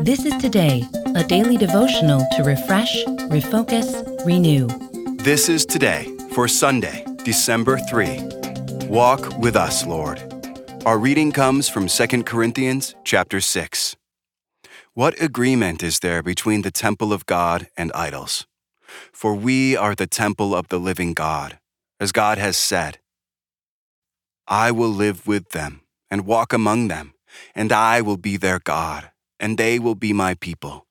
This is Today, a daily devotional to refresh, refocus, renew. This is today for Sunday, December 3. Walk with us, Lord. Our reading comes from 2 Corinthians chapter 6. What agreement is there between the temple of God and idols? For we are the temple of the living God, as God has said, I will live with them and walk among them, and I will be their God, and they will be my people.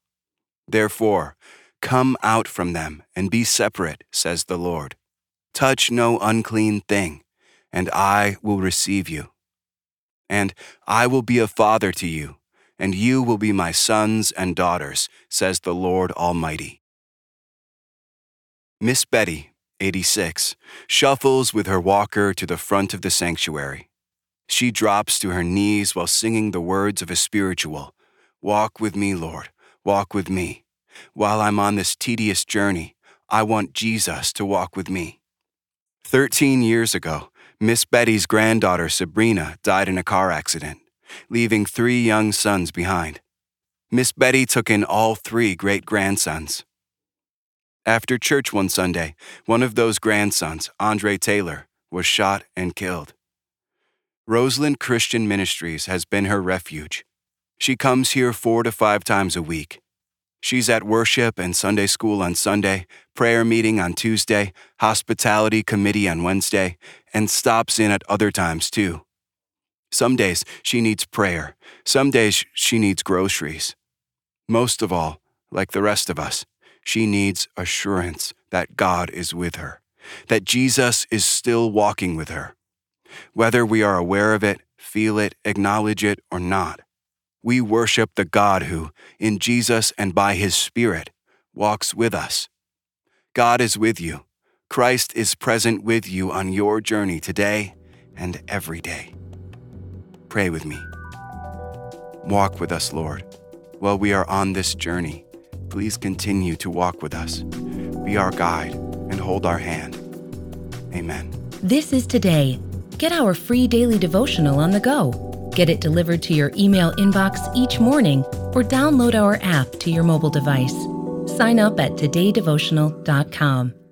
Therefore, come out from them and be separate, says the Lord. Touch no unclean thing, and I will receive you. And I will be a father to you, and you will be my sons and daughters, says the Lord Almighty. Miss Betty, 86, shuffles with her walker to the front of the sanctuary. She drops to her knees while singing the words of a spiritual Walk with me, Lord, walk with me. While I'm on this tedious journey, I want Jesus to walk with me. Thirteen years ago, Miss Betty's granddaughter Sabrina died in a car accident, leaving three young sons behind. Miss Betty took in all three great grandsons. After church one Sunday, one of those grandsons, Andre Taylor, was shot and killed. Roseland Christian Ministries has been her refuge. She comes here four to five times a week. She's at worship and Sunday school on Sunday, prayer meeting on Tuesday, hospitality committee on Wednesday, and stops in at other times too. Some days she needs prayer, some days she needs groceries. Most of all, like the rest of us, she needs assurance that God is with her, that Jesus is still walking with her. Whether we are aware of it, feel it, acknowledge it, or not, we worship the God who, in Jesus and by his Spirit, walks with us. God is with you. Christ is present with you on your journey today and every day. Pray with me. Walk with us, Lord. While we are on this journey, please continue to walk with us. Be our guide and hold our hand. Amen. This is Today. Get our free daily devotional on the go Get it delivered to your email inbox each morning or download our app to your mobile device. Sign up at todaydevotional.com.